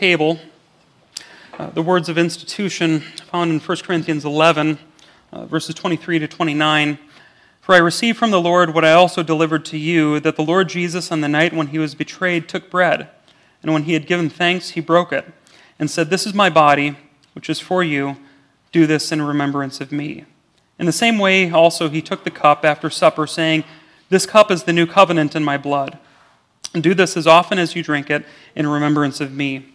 table uh, the words of institution found in 1 Corinthians 11, uh, verses 23 to 29. For I received from the Lord what I also delivered to you that the Lord Jesus, on the night when he was betrayed, took bread, and when he had given thanks, he broke it, and said, This is my body, which is for you. Do this in remembrance of me. In the same way, also, he took the cup after supper, saying, This cup is the new covenant in my blood. Do this as often as you drink it in remembrance of me.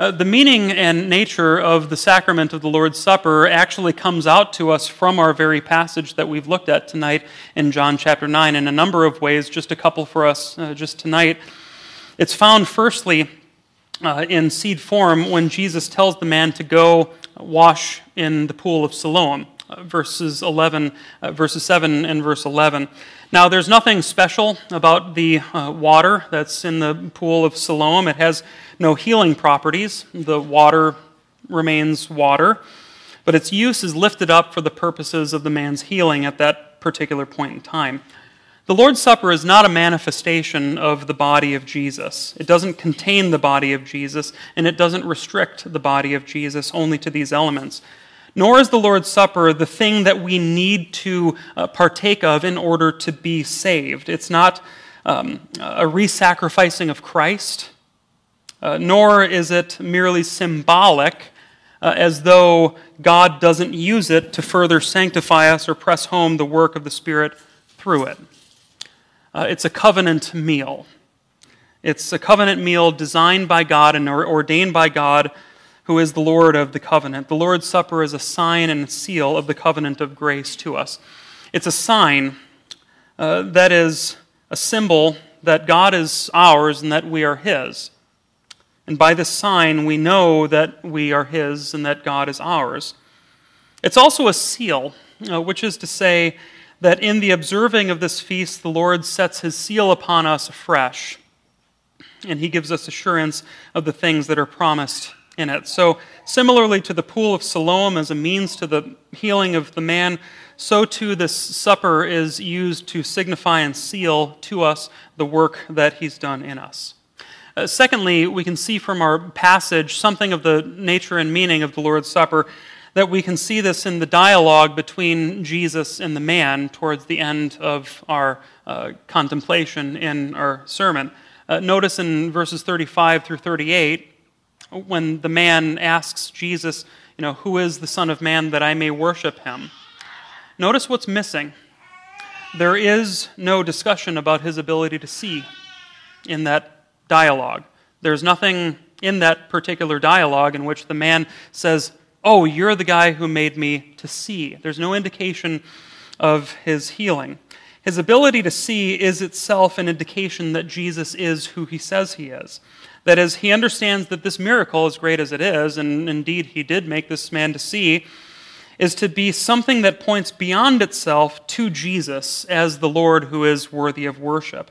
Uh, the meaning and nature of the sacrament of the Lord's Supper actually comes out to us from our very passage that we've looked at tonight in John chapter 9 in a number of ways, just a couple for us uh, just tonight. It's found, firstly, uh, in seed form when Jesus tells the man to go wash in the pool of Siloam, verses 11, uh, verses 7 and verse 11. Now, there's nothing special about the uh, water that's in the pool of Siloam. It has no healing properties. The water remains water, but its use is lifted up for the purposes of the man's healing at that particular point in time. The Lord's Supper is not a manifestation of the body of Jesus. It doesn't contain the body of Jesus, and it doesn't restrict the body of Jesus only to these elements nor is the Lord's Supper the thing that we need to uh, partake of in order to be saved. It's not um, a re-sacrificing of Christ, uh, nor is it merely symbolic, uh, as though God doesn't use it to further sanctify us or press home the work of the Spirit through it. Uh, it's a covenant meal. It's a covenant meal designed by God and ordained by God who is the Lord of the covenant. The Lord's Supper is a sign and a seal of the covenant of grace to us. It's a sign uh, that is a symbol that God is ours and that we are His. And by this sign, we know that we are His and that God is ours. It's also a seal, uh, which is to say that in the observing of this feast, the Lord sets His seal upon us afresh, and He gives us assurance of the things that are promised in it. So, similarly to the pool of Siloam as a means to the healing of the man, so too this supper is used to signify and seal to us the work that he's done in us. Uh, secondly, we can see from our passage something of the nature and meaning of the Lord's Supper, that we can see this in the dialogue between Jesus and the man towards the end of our uh, contemplation in our sermon. Uh, notice in verses 35 through 38 when the man asks Jesus, you know, who is the Son of Man that I may worship him? Notice what's missing. There is no discussion about his ability to see in that dialogue. There's nothing in that particular dialogue in which the man says, Oh, you're the guy who made me to see. There's no indication of his healing. His ability to see is itself an indication that Jesus is who he says he is. That is, he understands that this miracle, as great as it is, and indeed he did make this man to see, is to be something that points beyond itself to Jesus as the Lord who is worthy of worship.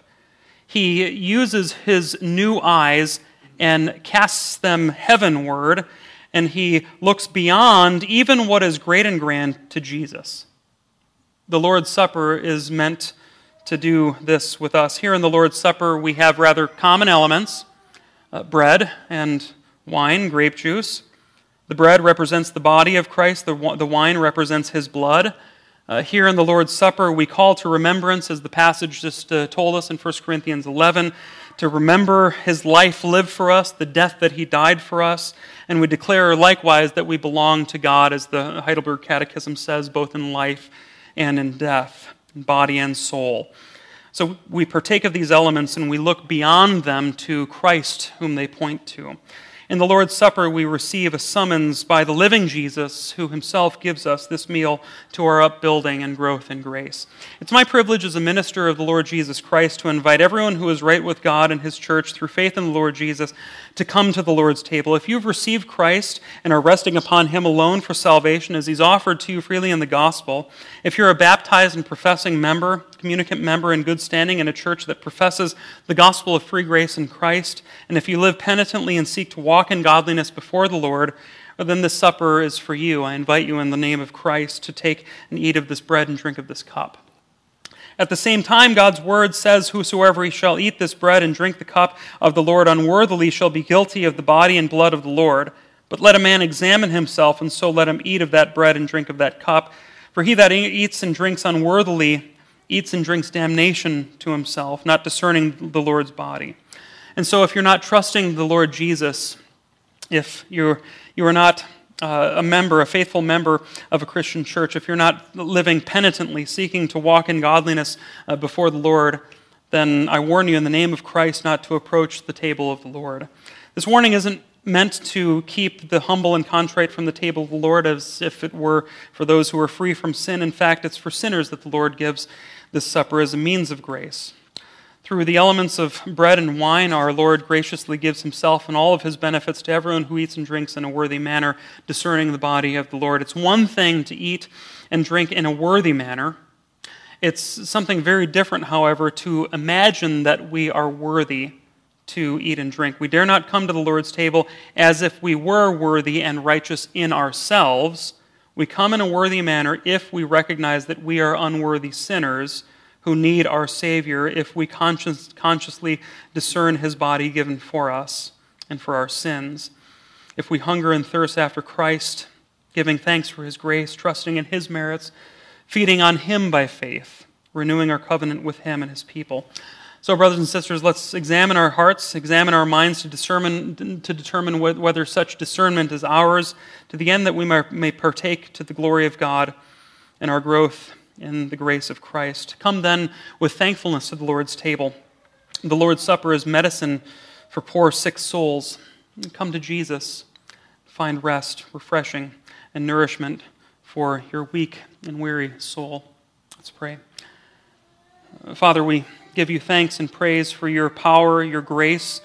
He uses his new eyes and casts them heavenward, and he looks beyond even what is great and grand to Jesus. The Lord's Supper is meant to do this with us. Here in the Lord's Supper, we have rather common elements uh, bread and wine, grape juice. The bread represents the body of Christ, the, the wine represents his blood. Uh, here in the Lord's Supper, we call to remembrance, as the passage just uh, told us in 1 Corinthians 11, to remember his life lived for us, the death that he died for us, and we declare likewise that we belong to God, as the Heidelberg Catechism says, both in life and in death, in body and soul. So we partake of these elements and we look beyond them to Christ, whom they point to. In the Lord's Supper, we receive a summons by the living Jesus, who himself gives us this meal to our upbuilding and growth in grace. It's my privilege as a minister of the Lord Jesus Christ to invite everyone who is right with God and his church through faith in the Lord Jesus to come to the Lord's table. If you've received Christ and are resting upon him alone for salvation as he's offered to you freely in the gospel, if you're a baptized and professing member, communicant member in good standing in a church that professes the gospel of free grace in Christ, and if you live penitently and seek to walk walk in godliness before the Lord, then this supper is for you. I invite you in the name of Christ to take and eat of this bread and drink of this cup. At the same time, God's word says, Whosoever he shall eat this bread and drink the cup of the Lord unworthily shall be guilty of the body and blood of the Lord. But let a man examine himself, and so let him eat of that bread and drink of that cup. For he that eats and drinks unworthily eats and drinks damnation to himself, not discerning the Lord's body. And so, if you're not trusting the Lord Jesus, if you're, you are not uh, a member, a faithful member of a Christian church, if you're not living penitently, seeking to walk in godliness uh, before the Lord, then I warn you in the name of Christ not to approach the table of the Lord. This warning isn't meant to keep the humble and contrite from the table of the Lord as if it were for those who are free from sin. In fact, it's for sinners that the Lord gives this supper as a means of grace. Through the elements of bread and wine, our Lord graciously gives himself and all of his benefits to everyone who eats and drinks in a worthy manner, discerning the body of the Lord. It's one thing to eat and drink in a worthy manner. It's something very different, however, to imagine that we are worthy to eat and drink. We dare not come to the Lord's table as if we were worthy and righteous in ourselves. We come in a worthy manner if we recognize that we are unworthy sinners who need our Savior if we conscious, consciously discern His body given for us and for our sins. If we hunger and thirst after Christ, giving thanks for His grace, trusting in His merits, feeding on Him by faith, renewing our covenant with Him and His people. So, brothers and sisters, let's examine our hearts, examine our minds to determine, to determine whether such discernment is ours, to the end that we may partake to the glory of God and our growth in the grace of Christ. Come then with thankfulness to the Lord's table. The Lord's Supper is medicine for poor, sick souls. Come to Jesus. Find rest, refreshing, and nourishment for your weak and weary soul. Let's pray. Father, we give you thanks and praise for your power, your grace